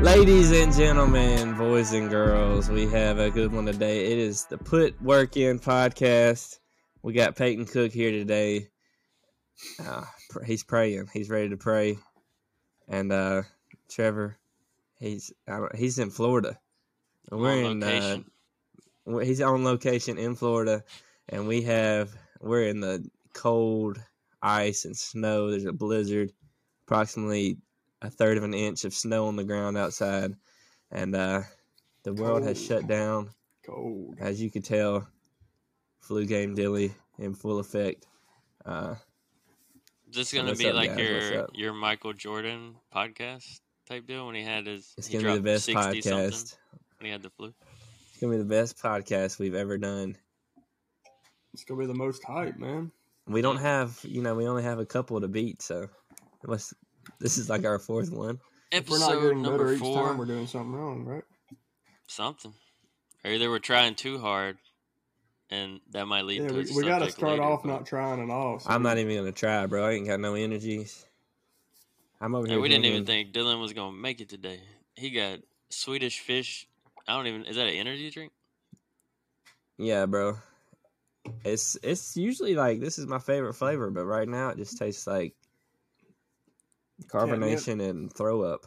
Ladies and gentlemen, boys and girls, we have a good one today. It is the Put Work In podcast. We got Peyton Cook here today. Uh, he's praying. He's ready to pray. And uh, Trevor, he's he's in Florida. We're On in. Uh, he's on location in Florida, and we have we're in the cold ice and snow. There's a blizzard, approximately a third of an inch of snow on the ground outside, and uh, the world has shut down. Cold. As you could tell, flu game dilly in full effect. Uh, Is this So gonna be up, like guys? Your your Michael Jordan podcast type deal when he had his it's gonna be the best podcast. when he had the flu. It's gonna be the best podcast we've ever done. It's gonna be the most hype, man. We don't have, you know, we only have a couple to beat, so unless this is like our fourth one. If we're not Episode getting better number each four, time, we're doing something wrong, right? something. Or either we're trying too hard, and that might lead Yeah, to. we, we got to start later, off not trying at all. so I'm not even gonna try, bro. I ain't got no energies. I'm over Yeah, here. we didn't even drinking- think Dylan was gonna make it today. He got Swedish fish. I don't even. Is that an energy drink? Yeah, bro. It's it's usually like this is my favorite flavor, but right now it just tastes like carbonation and throw up.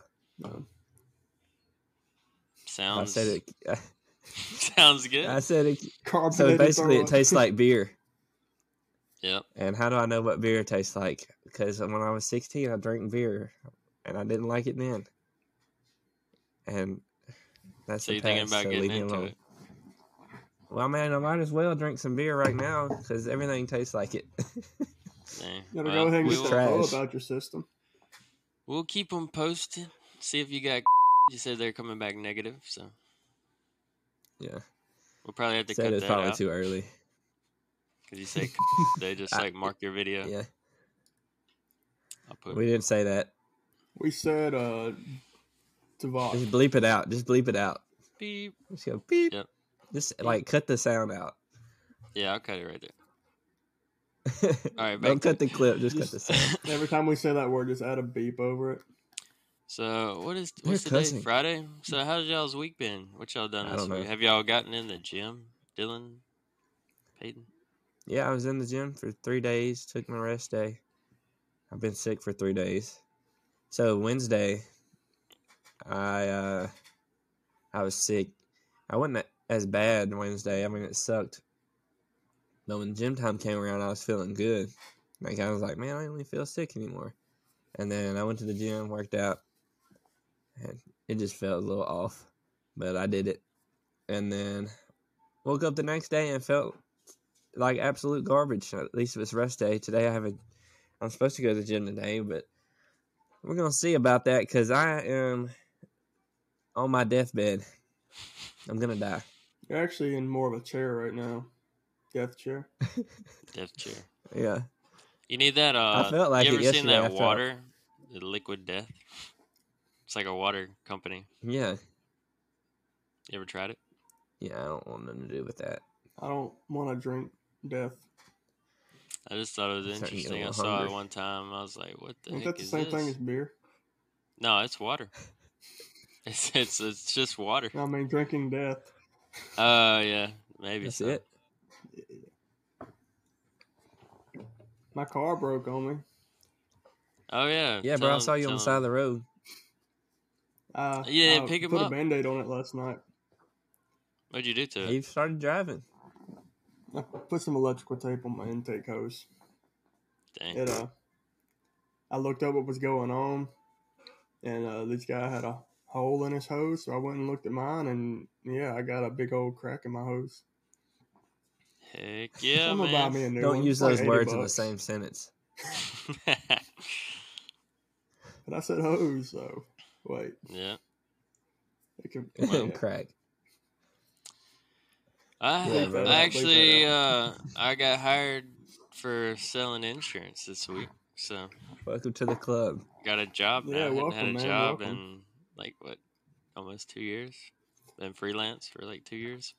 Sounds. I said it. sounds good. I said it. So basically, it tastes like beer. Yep. And how do I know what beer tastes like? Because when I was 16, I drank beer, and I didn't like it then. And that's So the you're thinking about so getting leave me into alone. it? Well, man, I might as well drink some beer right now because everything tastes like it. Dang. You gotta Well, go ahead and we get will- that about your system. We'll keep them posted. See if you got. You said they're coming back negative, so yeah, we'll probably have to said cut it's that probably out too early. because you say they just like mark your video. Yeah, I'll put. we didn't say that. We said uh, Just bleep it out. Just bleep it out. beep. Just go beep. Yep. Just like cut the sound out. Yeah, I'll cut it right there. All right, Don't cut the clip. Just cut the sound. Every time we say that word, just add a beep over it. So what is They're what's today? cussing. Friday. So how's y'all's week been? What y'all done this week? Have y'all gotten in the gym, Dylan, Peyton? Yeah, I was in the gym for three days. Took my rest day. I've been sick for three days. So Wednesday, I uh, I was sick. I wasn't as bad Wednesday. I mean, it sucked. But when gym time came around, I was feeling good. Like I was like, man, I don't even feel sick anymore. And then I went to the gym, worked out, and it just felt a little off. But I did it. And then woke up the next day and felt like absolute garbage. At least it was rest day. Today I have a. I'm supposed to go to the gym today, but we're gonna see about that because I am on my deathbed. I'm gonna die. You're actually in more of a chair right now. Death chair. Death chair. Yeah, You need that. Uh, I felt like you it ever seen yesterday, I that felt- water? The liquid death. It's like a water company. yeah, You ever tried it? yeah. I don't want nothing to do with that. I don't want to drink death. I just thought it was Starting to get a interesting. I saw hungry. it one time. I was like, "What the Ain't heck that the is same this?" thing as beer? No, it's water. It's it's it's just water. I mean, drinking death. Uh, yeah, maybe That's so. it. My car broke on me. Oh yeah. Yeah, bro. I saw you on the side of the road. Uh, Yeah, I pick 'em put up. a band-aid on it last night. What'd you do to it? You started driving. I put some electrical tape on my intake hose. Dang. It uh, I looked up what was going on, and uh, this guy had a hole in his hose, so I went and looked at mine, and yeah, I got a big old crack in my hose. Heck yeah, I'm gonna buy me a new Don't one. use It's like those 80 words in the same sentence. and I said hose, so wait, yeah. it can, Well, yeah. Crack. I, Yeah, bro. I actually uh I got hired for selling insurance this week. So Welcome to the club. got a job now. Yeah, Hadn't welcome, had a man, job welcome. in like what almost two years. Been freelance for like two years.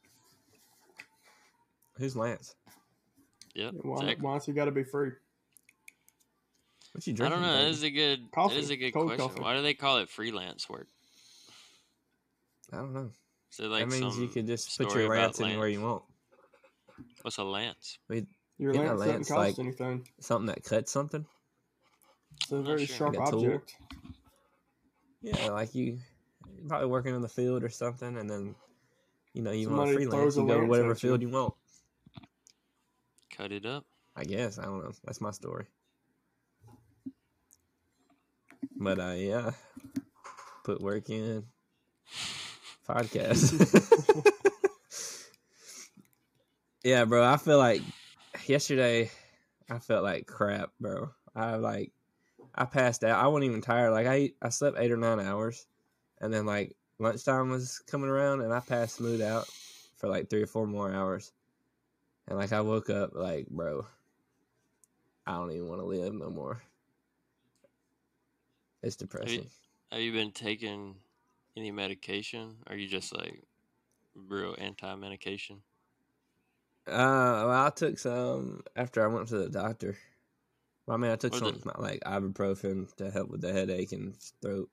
Who's Lance? Yeah, Why, exactly. why you got to be free? What you I don't know. That baby? is a good. Coffee. That is a good Cold question. coffee. Why do they call it freelance work? I don't know. Is it like that means you some could just put story your about lance anywhere you want. What's a lance? Your Yeah, lance doesn't lance, cost like- anything. Something that cuts something. It's a not very sure. sharp Like a tool? object. Yeah, like you you're probably working in the field or something, and then you know you Somebody want to throws freelance. a You go to whatever at you. field you want. Cut it up. I guess I don't know. That's my story. But uh, yeah, put work in. Podcast. yeah, bro. I feel like yesterday. I felt like crap, bro. I like I passed out. I wasn't even tired. Like I I slept eight or nine hours, and then like lunchtime was coming around, and I passed smooth out for like three or four more hours. And like I woke up like, bro, I don't even want to live no more. It's depressing. Have you been taking any medication? Or are you just like real anti medication? Uh, well, I took some after I went to the doctor. Well, I mean, I took some the- like ibuprofen to help with the headache and throat,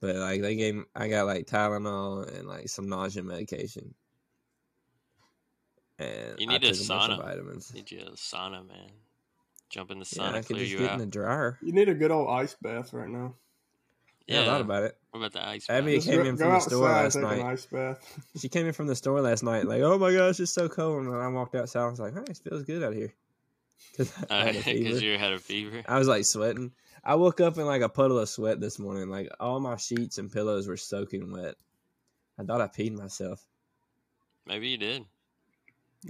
but like they gave, I got like Tylenol and like some nausea medication. And You I need a bunch of sauna. vitamins. Need you a sauna, man. Jump in the sauna, Yeah, sauna, I could clear just you get out. in the dryer. You need a good old ice bath right now. Yeah, I thought about it. What about the ice? Abby bath? Just came in from the store last take night. an ice bath. She came in from the store last night, like, "Oh my gosh, it's so cold!" And I walked outside. I was like, "Hey, it feels good out here." Because I had a fever. Because you had a fever. I was like sweating. I woke up in like a puddle of sweat this morning. Like all my sheets and pillows were soaking wet. I thought I peed myself. Maybe you did.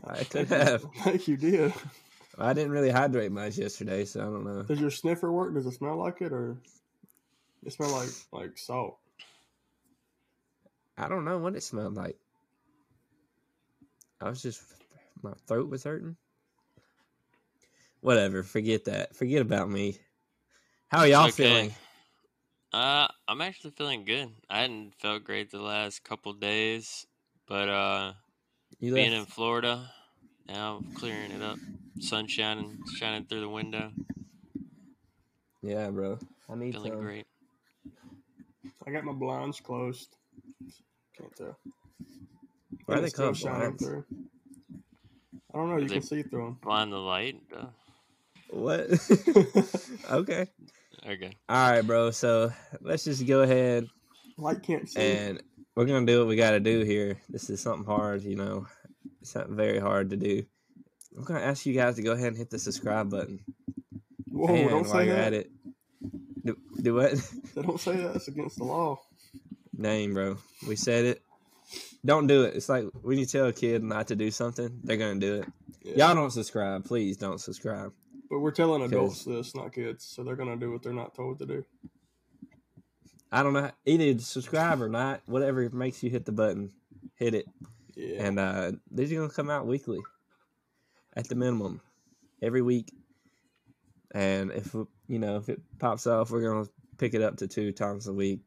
I could have. Thank you, did. I didn't really hydrate much yesterday, so I don't know. Does your sniffer work? Does it smell like it, or it smell like like salt? I don't know what it smelled like. I was just my throat was hurting. Whatever, forget that. Forget about me. How are y'all Okay. feeling? Uh, I'm actually feeling good. I hadn't felt great the last couple days, but uh, You being left in Florida, now I'm clearing it up. Sun shining, shining through the window. Yeah, bro. I need Feeling some. great. I got my blinds closed. Can't tell. Why are they it's still called shining blinds? through. I don't know. You can see through them. Blind the light. Uh, What? okay. okay. All right, bro. So let's just go ahead Light can't see. and we're gonna do what we got to do here. This is something hard, you know. It's something very hard to do. I'm gonna ask you guys to go ahead and hit the subscribe button. Whoa! and don't say that. at it, do, do what? Don't say that. It's against the law. Name, bro. We said it. Don't do it. It's like when you tell a kid not to do something, they're gonna do it. Yeah. Y'all don't subscribe. Please don't subscribe. But we're telling adults this, not kids, so they're gonna do what they're not told to do. I don't know. Either subscribe or not. Whatever makes you hit the button, hit it. Yeah. And uh, these are gonna come out weekly, at the minimum, every week. And if you know if it pops off, we're gonna pick it up to two times a week.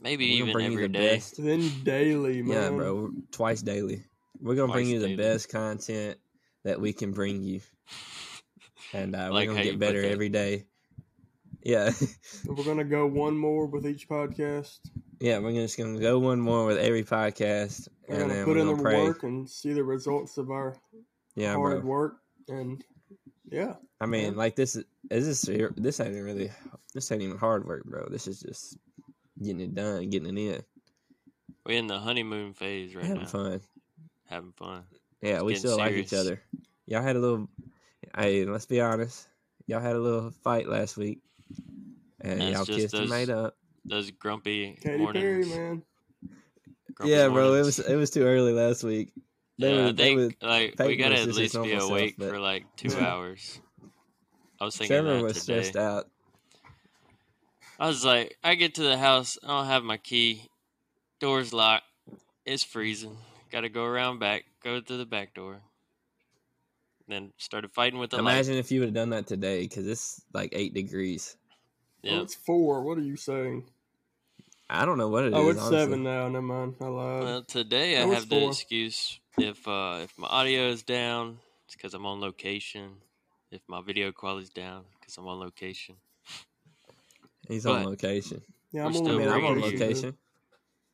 Maybe We're even bring you the day. best. then daily, man. Yeah, bro, twice daily. We're gonna bring Twice you the daily. best content that we can bring you, and uh, Like we're gonna get better that. every day. Yeah, We're gonna go one more with each podcast. yeah, we're just gonna go one more with every podcast, We're and gonna then put we're in the gonna pray. work and see the results of our Yeah, hard bro. work. And yeah, I mean, Yeah. like this is is this here- this ain't really this ain't even hard work, bro. This is just getting it done, getting it in, We're in the honeymoon phase right having now. Having fun. Having fun. Yeah, It's we getting still like each other. Y'all had a little. Hey, let's be honest. Y'all had a little fight last week, and That's y'all just kissed and those made up. Those grumpy Katy Perry, mornings. man. grumpy yeah, bro. It was it was too early last week. They yeah, were- I they were- like we gotta at least be normal self, awake but- for like two hours. I was thinking Trevor that was today. stressed out. I was like, I get to the house, I don't have my key, door's locked, it's freezing. Got to go around back, go through the back door. Then started fighting with the Imagine if you would have done that today, because it's like eight degrees. Light. Oh, Yeah. it's four. What are you saying? I don't know what it is. oh, it's honestly. seven now. Never mind. I lied. Well, today I Oh, it's have the excuse if uh, if my audio is down, it's because I'm on location. If my video quality's down, because I'm on location. He's on location. yeah, we're I'm still I only mean, I'm on location.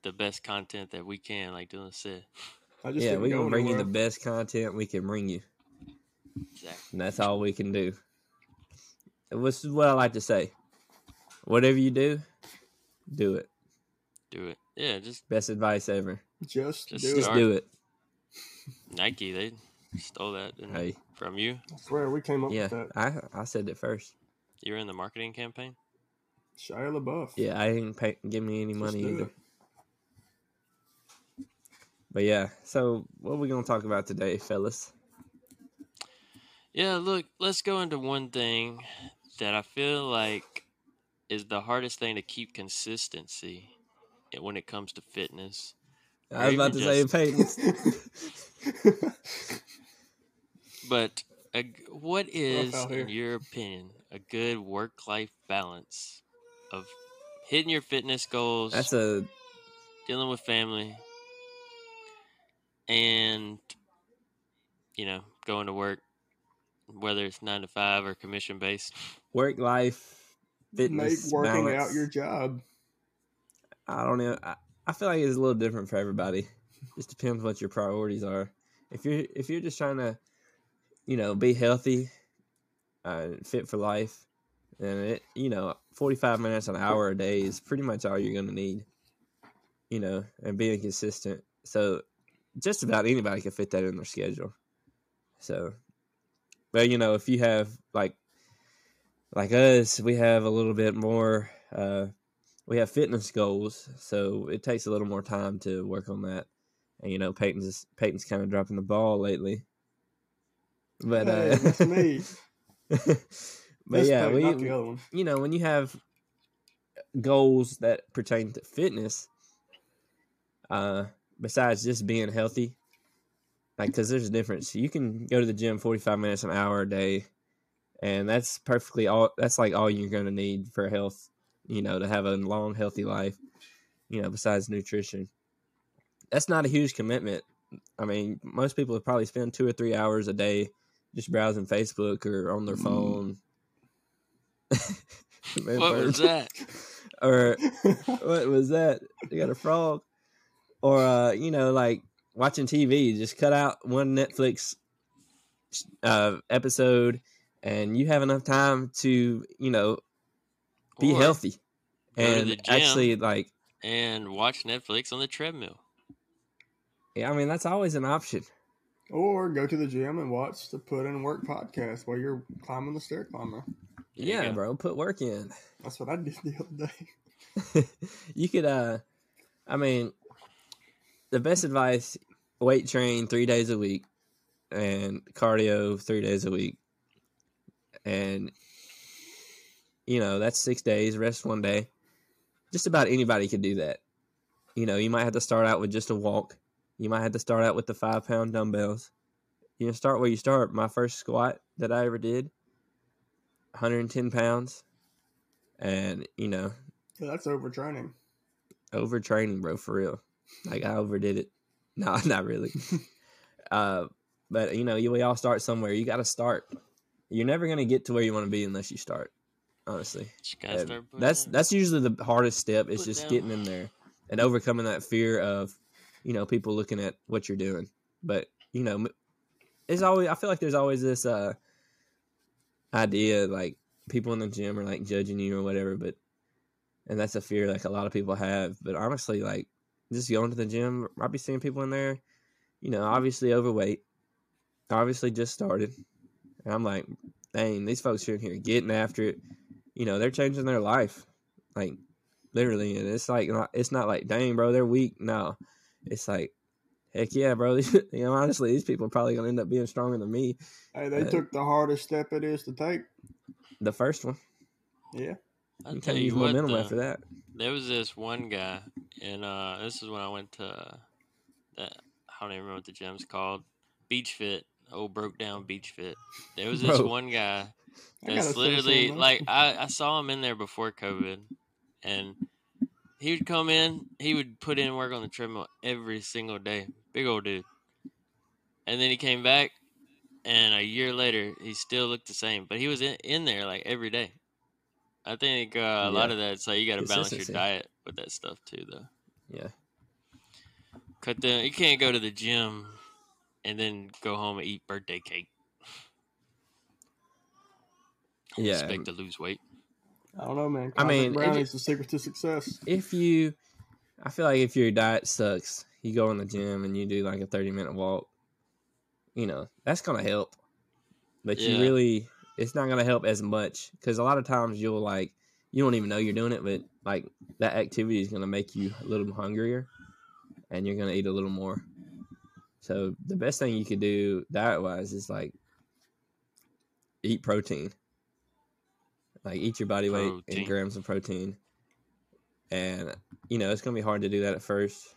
the best content that we can, like Dylan said. I just yeah, didn't we go can bring you the best content we can bring you, Exactly. and that's all we can do. This is what I like to say: whatever you do, do it. Do it. Yeah, just Best advice ever. Just, Just do Just it. Do it. Nike. They stole that didn't they, Hey, from you. I swear we came up yeah, with that. I I said it first. You were in the marketing campaign. Shia LaBeouf. Yeah, I didn't pay, give me any Just money either. it. But yeah, so what are we gonna talk about today, fellas? Yeah, look, let's go into one thing that I feel like is the hardest thing to keep consistency when it comes to fitness. I was about to even say just- Peyton's. But a what is, in your opinion, a good work-life balance of hitting your fitness goals, That's a dealing with family, and you know, going to work, whether it's nine to five or commission based. work life Make fitness working balance. out your job. I don't know. I, I feel like it's a little different for everybody. Just depends what your priorities are. If you're if you're just trying to, you know, be healthy, uh, fit for life, then it you know forty five minutes an hour a day is pretty much all you're gonna need. You know, and being consistent. So just about anybody can fit that in their schedule. So, but you know, if you have like like us, we have a little bit more. Uh, we have fitness goals, so it takes a little more time to work on that. And you know, Peyton's Peyton's kind of dropping the ball lately. But Hey, uh, that's me. but This yeah, we not the other one. you know when you have goals that pertain to fitness, uh, besides just being healthy, like because there's a difference. You can go to the gym 45 minutes an hour a day, and that's perfectly all. That's like all you're gonna need for health. You know, to have a long, healthy life. You know, besides nutrition, that's not a huge commitment. I mean, most people would probably spend two or three hours a day just browsing Facebook or on their phone. Man, what was that? Or what was that? You got a frog? Or uh, you know, like watching TV, just cut out one Netflix uh episode and you have enough time to, you know, be Or healthy. And actually like and watch Netflix on the treadmill. yeah, I mean that's always an option. or go to the gym and watch the Put In Work podcast while you're climbing the stair climber. There yeah, bro, put work in. That's what I did the other day. you could uh I mean the best advice weight train 3 days a week and cardio 3 days a week. And you know, that's 6 days, rest one day. Just about anybody could do that. You know, you might have to start out with just a walk. You might have to start out with the 5 pound dumbbells. You know, start where you start. My first squat that I ever did 110 pounds. And, you know, Yeah, that's overtraining. overtraining, bro, for real. Like I overdid it. No, not really. uh, but you know, you we all start somewhere. You got to start. You're never gonna get to where you want to be unless you start. Honestly, gotta start that's that's usually the hardest step. Is just down. getting in there and overcoming that fear of, you know, people looking at what you're doing. But you know, it's always. I feel like there's always this uh idea like people in the gym are like judging you or whatever. But and that's a fear like a lot of people have. But honestly, like just going to the gym, I'll be seeing people in there, you know, obviously overweight, obviously just started, and I'm like, dang, these folks are in here getting after it. You know, they're changing their life, like literally, and it's like it's not like, dang, bro, they're weak. No, it's like. Heck yeah, bro! you know, honestly, these people are probably gonna end up being stronger than me. Hey, they Uh, took the hardest step it is to take. The first one, Yeah. I'll you tell you use what, momentum though, after that. there was this one guy, and uh, this is when I went to uh, that. I don't even remember what the gym's called. Beach Fit. Oh, broke down Beach Fit. There was this Bro. one guy that's literally like I, I saw him in there before COVID, and he would come in. He would put in work on the treadmill every single day. Big old dude. And then he came back, and a year later, he still looked the same. But he was in, in there like every day. I think uh, a lot of that. So you got to balance your diet with that stuff too, though. Yeah, cut the. You can't go to the gym and then go home and eat birthday cake. Yeah. Expect to lose weight. I don't know, man. I mean, Cosmic if brownie's the secret to success. if you i feel like if your diet sucks you go in the gym and you do like a 30 minute walk you know that's gonna help but you really it's not gonna help as much because a lot of times you'll like you don't even know you're doing it but like that activity is gonna make you a little hungrier and you're gonna eat a little more so the best thing you could do diet wise is like eat protein. Like eat your body weight Protein. in grams of protein. And you know it's gonna be hard to do that at first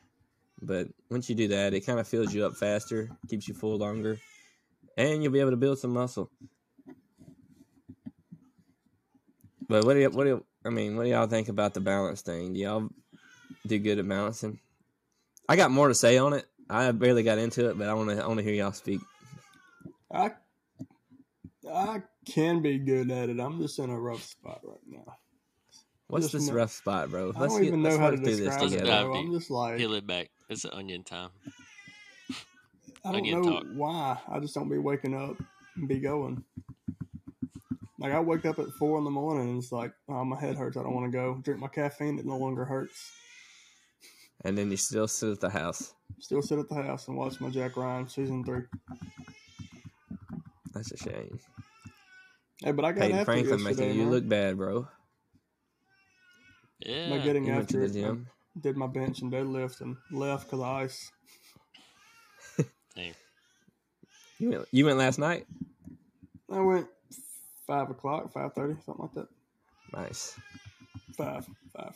but once you do that it kind of fills you up faster keeps you full longer and you'll be able to build some muscle. But what do you, what do you, i mean what do y'all think about the balance thing? Do y'all do good at balancing? I got more to say on it i barely got into it but i want to i want to hear y'all speak I I can be good at it. I'm just in a rough spot right now. what's Just this no- rough spot bro I let's don't get even let's know how to work through this describe it. together. together Bro. I'm just like Peel it back. It's onion time. I don't onion know talk. why. I just don't be waking up and be going. Like I wake up at four in the morning and it's like, oh, my head hurts. I don't want to go. Drink my caffeine. It no longer hurts. And then you still sit at the house Still sit at the house and watch my Jack Ryan season three. that's a shame Hey, but I got Peyton after it Franklin making you man. look bad, bro. Yeah. By getting You went to after the it, gym. I did my bench and deadlift and left because of ice. Dang. You went, you went last night. I went five o'clock, five thirty, something like that. Nice. Five, five.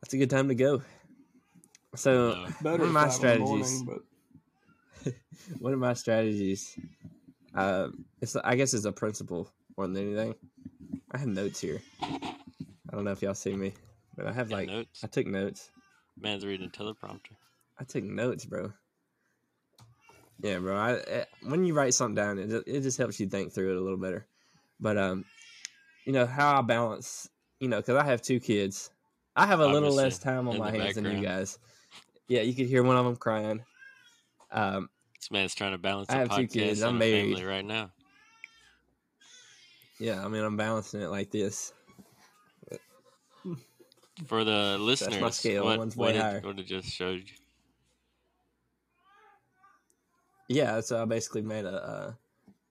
That's a good time to go. So No. One of my five in the strategies. morning, but One of my strategies. Uh, it's I guess it's a principle more than anything. I have notes here. I don't know if y'all see me, but I have Got like notes. I took notes. Man's reading a teleprompter. I took notes, bro. Yeah, bro. I, eh, when you write something down, it it just helps you think through it a little better. But um, you know how I balance. You know, because I have two kids, I have a little less time on my the hands than you guys. Yeah, you could hear one of them crying. Um, This man's trying to balance I a have two podcast kids. and I'm a married. family right now. yeah, I mean, I'm balancing it like this. For the listeners, scale. what, One's what, way higher. what it just showed you. Yeah, so I basically made a a,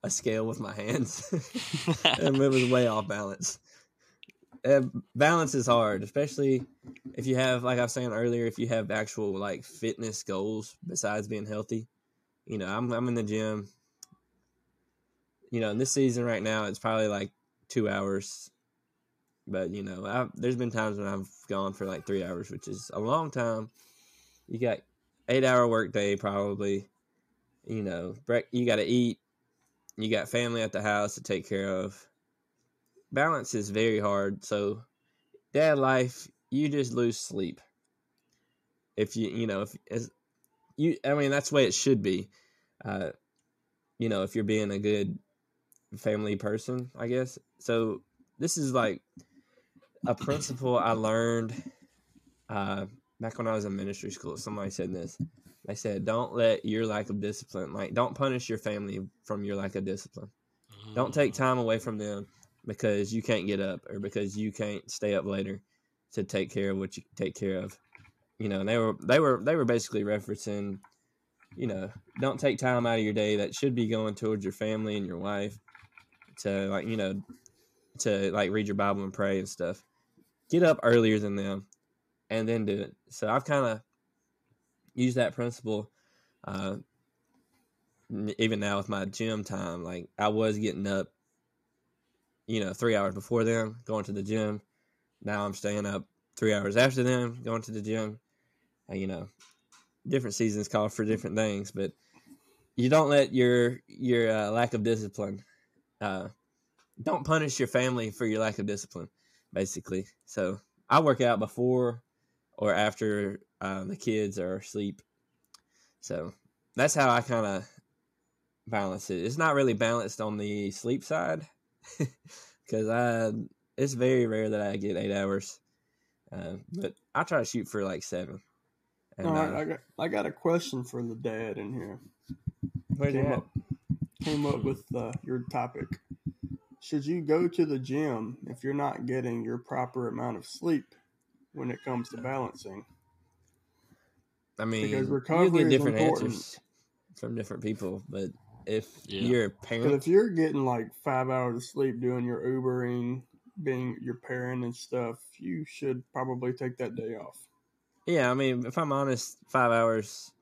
a scale with my hands, and it was way off balance. Uh, balance is hard, especially if you have, like I was saying earlier, if you have actual like fitness goals besides being healthy. You know, I'm I'm in the gym. You know, in this season right now, it's probably like two hours. But you know, I've, there's been times when I've gone for like three hours, which is a long time. You got eight hour workday probably. You know, you got to eat. You got family at the house to take care of balance is very hard. So, dad life, you just lose sleep. If you, you know, if you, I mean, that's the way it should be. Uh, you know, if you're being a good family person, I guess. So, this is like a principle I learned uh, back when I was in ministry school. Somebody said this. They said, "Don't let your lack of discipline, like, don't punish your family from your lack of discipline." Don't take time away from them because you can't get up or because you can't stay up later to take care of what you take care of. You know, and they were they were they were basically referencing, you know, don't take time out of your day that should be going towards your family and your wife to like, you know, to like read your Bible and pray and stuff. Get up earlier than them and then do it. So I've kind of used that principle uh even now with my gym time, like I was getting up, you know, three hours before them, going to the gym. Now I'm staying up three hours after them, going to the gym. And, you know, different seasons call for different things, but you don't let your your uh, lack of discipline. Uh, don't punish your family for your lack of discipline, basically. So I work out before or after uh, the kids are asleep. So that's how I kind of balance it. It's not really balanced on the sleep side because I it's very rare that I get eight hours, uh, but I try to shoot for like seven. And All right, uh, I got I got a question for the dad in here. where's Came up came up with uh, your topic. Should you go to the gym if you're not getting your proper amount of sleep when it comes to balancing? I mean, Because you recovery get is different answers from different people, but if Yeah. you're a Because parent, if you're getting like five hours of sleep doing your Ubering, being your parent and stuff, you should probably take that day off. yeah, I mean, if I'm honest, five hours,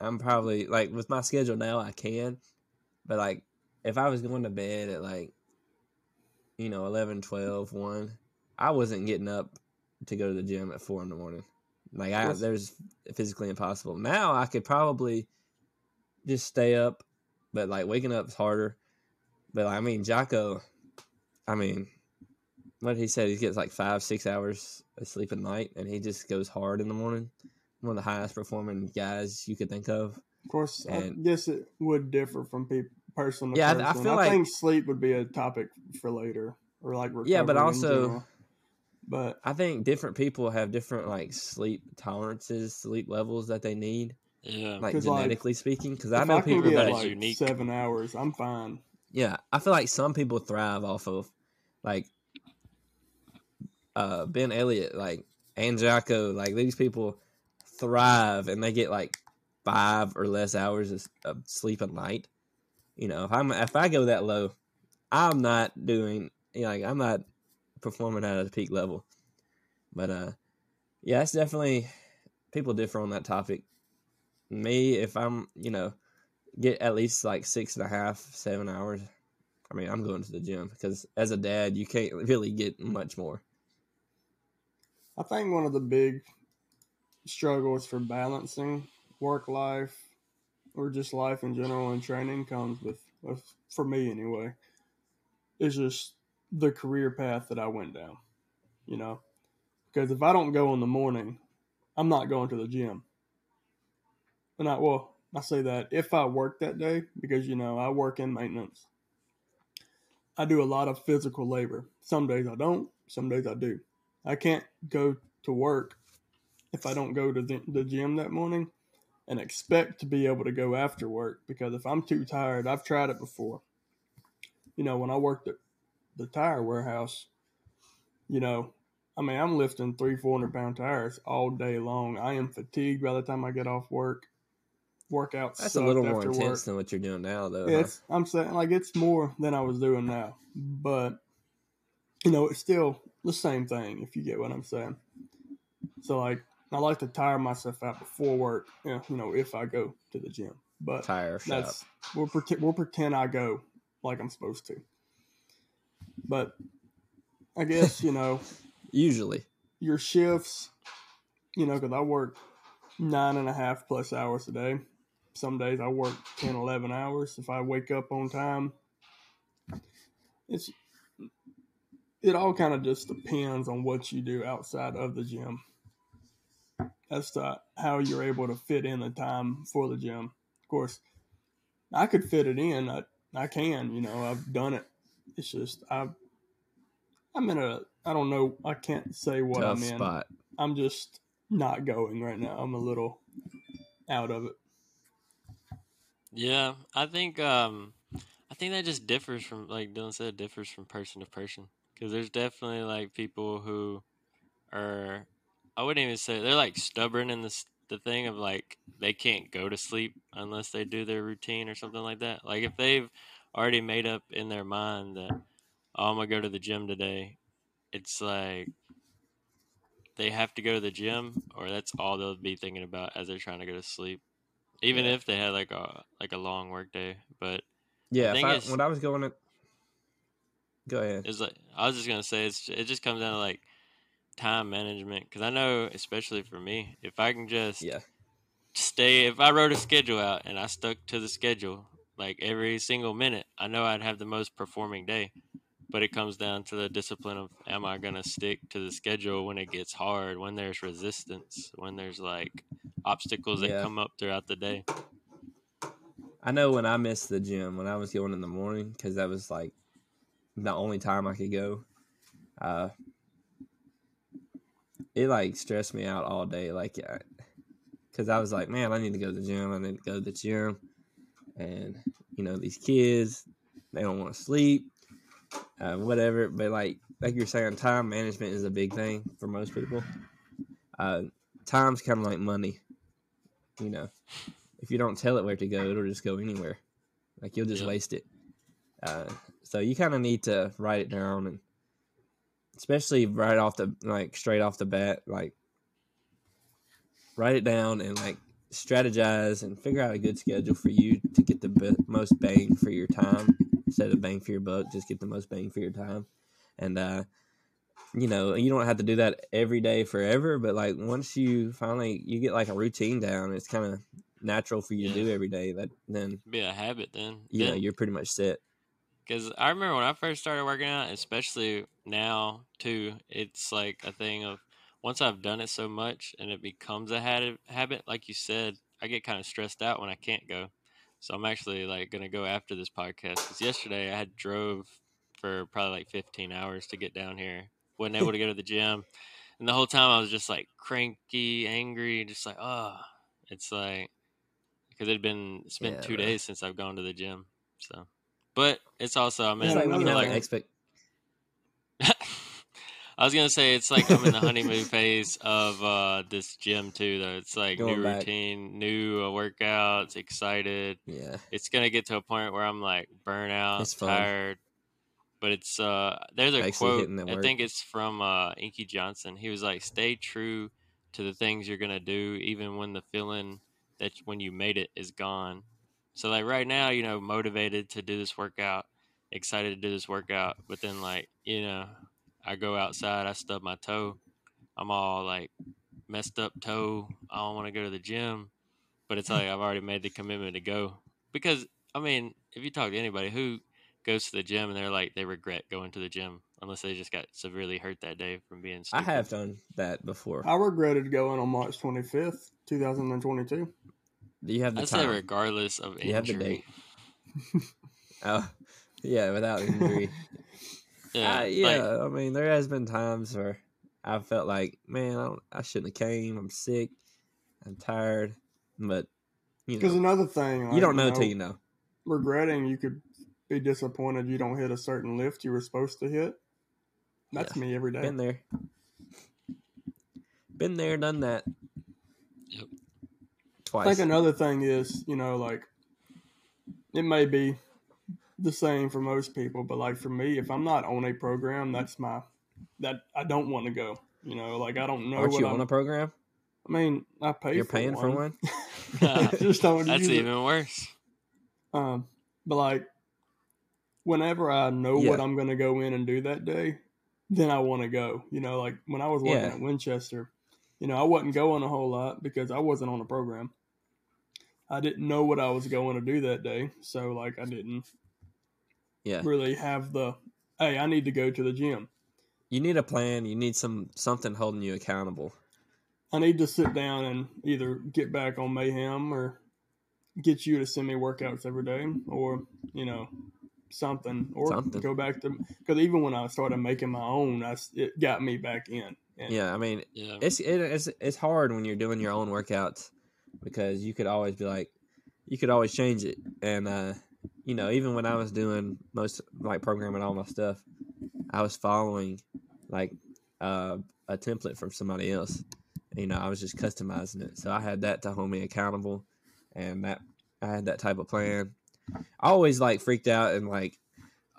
I'm probably like with my schedule now, I can, but like if I was going to bed at like, you know, 11, 12, 1, I wasn't getting up to go to the gym at four in the morning. Like I, Yes. there's physically impossible. Now I could probably just stay up, but like waking up is harder. But I mean, Jocko, I mean, what he said, he gets like five, six hours of sleep a night, and he just goes hard in the morning. One of the highest performing guys you could think of. Of course, And- I guess it would differ from people person to Yeah, I- person. I I, feel like- think sleep would be a topic for later, or like Yeah, but also- but I think different people have different like sleep tolerances, sleep levels that they need, Yeah. like, genetically speaking. Because I know I people that that, is like unique. seven hours, I'm fine. yeah, I feel like some people thrive off of like uh Ben Elliott, like and Jocko, like these people thrive and they get like five or less hours of, of sleep a night. You know, if I'm if I go that low, I'm not doing you know, like I'm not performing at a peak level. But uh yeah, it's definitely people differ on that topic. Me, if I'm you know, get at least like six and a half, seven hours. I mean, I'm going to the gym because as a dad, you can't really get much more. I think one of the big struggles for balancing work life or just life in general and training comes with, for me anyway, is just the career path that I went down. You know, because if I don't go in the morning, I'm not going to the gym. And I well, I say that if I work that day because you know I work in maintenance. I do a lot of physical labor. Some days I don't. Some days I do. I can't go to work if I don't go to the, the gym that morning and expect to be able to go after work because if I'm too tired, I've tried it before. You know, when I worked at the tire warehouse, you know, I mean, I'm lifting three, 400 pound tires all day long. I am fatigued by the time I get off work. Workouts That's a little more intense work. than what you're doing now, though. Yeah, huh? it's, I'm saying like it's more than I was doing now, but you know it's still the same thing if you get what I'm saying. So like I like to tire myself out before work, you know, if I go to the gym, but Tire shop. that's we'll pretend we'll pretend I go like I'm supposed to. But I guess you know Usually, your shifts, you know, because I work nine and a half plus hours a day. Some days I work 10, 11 hours if I wake up on time. It's it all kind of just depends on what you do outside of the gym as to how you're able to fit in the time for the gym. Of course, I could fit it in. I I can, you know, I've done it. It's just I I'm in a I don't know, I can't say what tough I'm in. spot. I'm just not going right now. I'm a little out of it. Yeah, I think um, I think that just differs from like Dylan said, differs from person to person. Because there's definitely like people who are, I wouldn't even say they're like stubborn in this the thing of like they can't go to sleep unless they do their routine or something like that. Like if they've already made up in their mind that oh, I'm gonna go to the gym today, it's like they have to go to the gym or that's all they'll be thinking about as they're trying to go to sleep even Yeah. if they had like a like a long work day but Yeah, if I, is- when I was going to, go ahead. it's like i was just gonna say it's it just comes down to like time management because i know especially for me if i can just Yeah, stay if i wrote a schedule out and i stuck to the schedule like every single minute i know i'd have the most performing day but it comes down to the discipline of am i going to stick to the schedule when it gets hard when there's resistance when there's like obstacles that Yeah. come up throughout the day I know when I missed the gym when I was going in the morning because that was like the only time I could go. Uh, it like stressed me out all day. Like I, because I was like, man, I need to go to the gym. I need to go to the gym, and you know these kids, they don't want to sleep, uh, whatever. But like like you're saying, time management is a big thing for most people. Uh, time's kind of like money. You know, if you don't tell it where to go, it'll just go anywhere. Like you'll just Yeah. waste it. Uh, so you kind of need to write it down and especially right off the like straight off the bat like write it down and like strategize and figure out a good schedule for you to get the be- most bang for your time instead of bang for your buck just get the most bang for your time and uh you know you don't have to do that every day forever but like once you finally you get like a routine down it's kind of natural for you to do every day that then Be a habit then. you know you're pretty much set Because I remember when I first started working out, especially now too, it's like a thing of once I've done it so much and it becomes a habit, habit like you said, I get kind of stressed out when I can't go. So I'm actually like gonna go after this podcast because yesterday I had drove for probably like 15 hours to get down here, wasn't able to go to the gym, and the whole time I was just like cranky, angry, just like oh, it's like because it had been it's been Yeah, two bro. days since I've gone to the gym, so. But it's also I'm it's in Yeah, like when you you know, have another an like expect I was gonna say it's like I'm in the honeymoon phase of uh, this gym too. Though it's like Going new back. routine, new uh, workouts, excited. yeah It's gonna get to a point where I'm like burnout, tired. But it's uh, there's a Actually quote. I think it's from uh, Inky Johnson. He was like, "Stay true to the things you're gonna do, even when the feeling that when you made it is gone." So like right now, you know, motivated to do this workout, excited to do this workout, but then like you know, I go outside, I stub my toe, I'm all like messed up toe. I don't want to go to the gym, but it's hmm. like I've already made the commitment to go because I mean, if you talk to anybody who goes to the gym and they're like they regret going to the gym unless they just got severely hurt that day from being I have done that before. I regretted going on March 25th, 2022. Do you have the I say time? regardless of You have the injury. date. Oh, yeah, without injury. Yeah, Uh, like, yeah. I mean, there has been times where I felt like, man, I, don't, I shouldn't have came. I'm sick. I'm tired. But you Because another thing, you don't know know, till you know. regretting you could be disappointed you don't hit a certain lift you were supposed to hit. That's Yeah. me every day. Been there. Been there, done that. Yep. Twice. I think another thing is, you know, like it may be the same for most people, but like for me, if I'm not on a program, that's my that I don't want to go. You know, like I don't know Aren't what you I'm, on a program? I mean, I pay. You're for paying one. for one. Just don't that's use it. even worse. Um, but like, whenever I know what I'm going to go in and do that day, then I want to go. You know, like when I was working Yeah. at Winchester, you know, I wasn't going a whole lot because I wasn't on a program. I didn't know what I was going to do that day, so like I didn't Yeah. really have the hey, I need to go to the gym. You need a plan. You need some something holding you accountable. I need to sit down and either get back on Mayhem or get you to send me workouts every day or, you know, something or Something. go back to because even when I started making my own, I, s- it got me back in. And Yeah, I mean, Yeah, it's it, it's it's hard when you're doing your own workouts because you could always be like, you could always change it, and uh, you know, even when I was doing most like programming all my stuff, I was following like uh, a template from somebody else. You know, I was just customizing it, so I had that to hold me accountable, and that I had that type of plan. I always like freaked out and like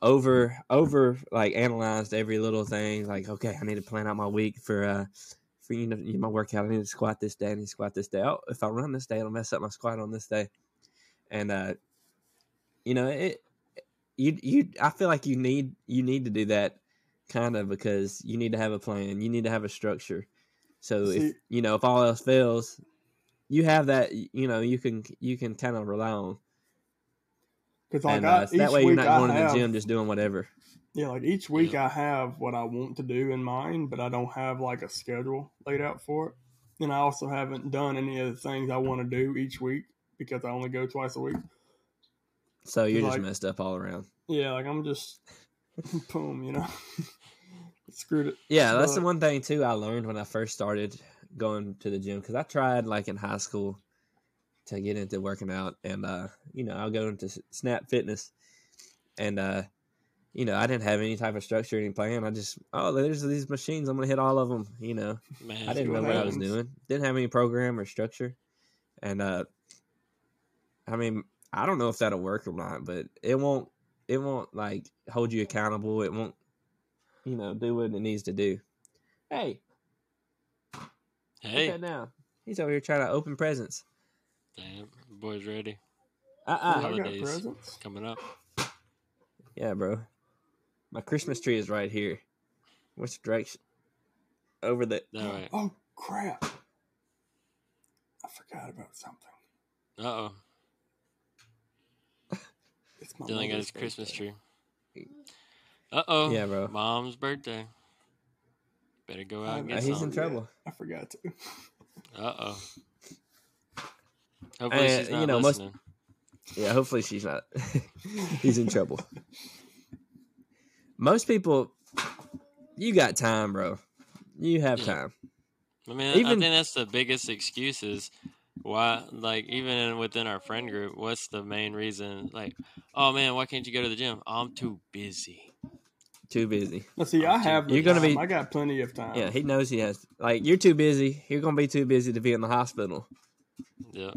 over over like analyzed every little thing. Like, okay, I need to plan out my week for uh for you know my workout. I need to squat this day. I need to squat this day. Oh, if I run this day, it'll mess up my squat on this day. And uh, you know it. You you I feel like you need you need to do that kind of because you need to have a plan. You need to have a structure. So if you know if all else fails, you have that. You know you can you can kind of rely on. because like and I, uh, so that way you're not I going to the gym just doing whatever. yeah, like each week I have what I want to do in mind, but I don't have like a schedule laid out for it. And I also haven't done any of the things I want to do each week because I only go twice a week. So you're just Like- messed up all around. Yeah, like I'm just boom, you know. Screwed it. Yeah, that's the one thing too I learned when I first started going to the gym because I tried like in high school to get into working out, and uh, you know I'll go into Snap Fitness, and uh, you know I didn't have any type of structure, any plan. I just oh there's these machines, I'm gonna hit all of them. You know Man, I didn't know what I was doing. Didn't have any program or structure, and uh, I mean I don't know if that'll work or not, but it won't. It won't like hold you accountable. It won't, you know, do what it needs to do. Hey, Hey, Put that down. He's over here trying to open presents. damn, boys ready. Uh I uh got holidays. presents. Coming up. Yeah, bro. My Christmas tree is right here. Which direction? Over the. All right. Oh crap! I forgot about something. Uh oh. It's my Dylan got mother's his Christmas tree. Uh oh. Yeah, bro. Mom's birthday. Better go out and get he's in some. trouble. I forgot to. Uh oh. Hopefully she's you not know, most- listening. Yeah, hopefully she's not. He's in trouble. Most people, you got time, bro. You have Yeah. time. I mean, I Even- think that's the biggest excuse is why, like, even in, within our friend group, what's the main reason? Like, oh man, why can't you go to the gym? I'm too busy. Too busy. Let's see. I have. You're gonna be- I got plenty of time. Yeah, he knows he has. Like, you're too busy. You're gonna be too busy to be in the hospital Yeah.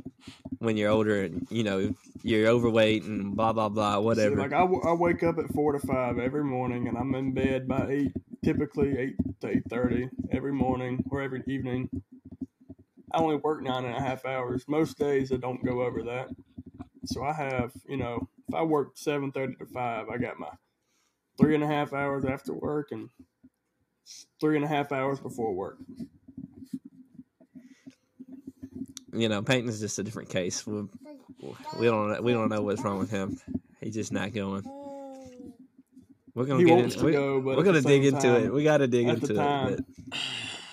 when you're older, and you know you're overweight and blah blah blah, See, whatever. like I, w- I wake up at four to five every morning, and I'm in bed by eight, typically eight to eight thirty every morning or every evening. I only work nine and a half hours. Most days I don't go over that. So I have, you know, if I work seven thirty to five, I got my three and a half hours after work and three and a half hours before work. you know, Peyton's just a different case. We, we don't we don't know what's wrong with him. He's just not going. We're gonna He get in, to we, but we're gonna dig same into it. We got to dig into time, it.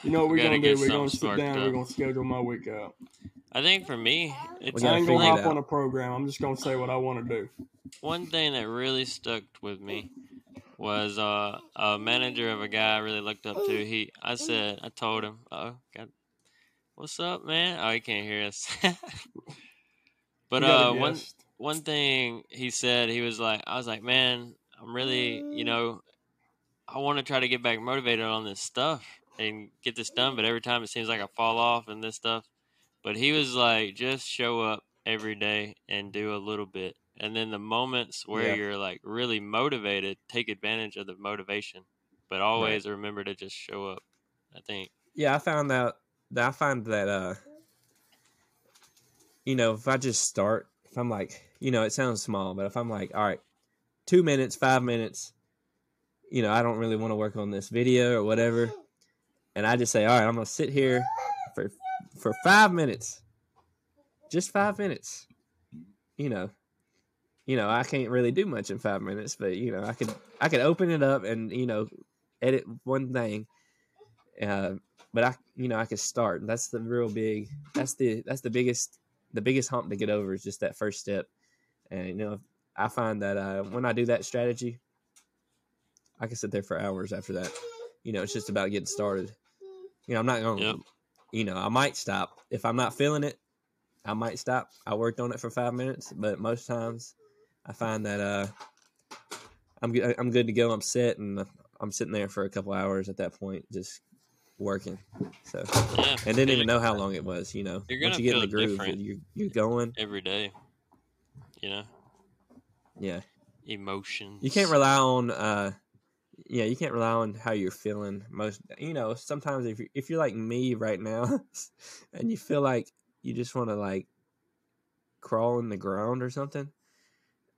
You know what We we're gonna do? get We're gonna sit down. sparked We're gonna schedule my week out. I think for me, it's I ain't gonna it hop on a program. I'm just gonna say what I want to do. one thing that really stuck with me was uh, a manager of a guy I really looked up to. He, I said, I told him, "Oh, God, what's up, man? Oh, he can't hear us." but uh, one one thing he said, he was like, I was like, man, I'm really, you know, I want to try to get back motivated on this stuff and get this done, but every time it seems like I fall off and this stuff. But he was like, just show up every day and do a little bit. And then the moments where Yeah. you're like really motivated, take advantage of the motivation. But always remember to just show up. I think. Yeah, I found out that I find that uh you know, if I just start, if I'm like, you know, it sounds small, but if I'm like, all right, two minutes, five minutes, you know, I don't really want to work on this video or whatever, and I just say, all right, I'm gonna sit here for for five minutes, just five minutes, you know, you know, I can't really do much in five minutes, but you know, I could I could open it up and you know, edit one thing, uh, but I, you know, I could start. That's the real big. That's the that's the biggest the biggest hump to get over is just that first step. And you know, I find that uh, when I do that strategy, I can sit there for hours after that. You know, it's just about getting started. You know, I'm not going. to Yep. You know, I might stop if I'm not feeling it. I might stop. I worked on it for five minutes, but most times, I find that uh, I'm good. I'm good to go. I'm set, and I'm sitting there for a couple hours at that point, just working. So, Yeah. and didn't even know how long it was. You know, You're once you get in the groove, you're you're going. every day. You know, Yeah, emotions. you can't rely on. uh Yeah, you can't rely on how you're feeling. Most, you know, sometimes if you if you're like me right now, and you feel like you just want to like crawl in the ground or something,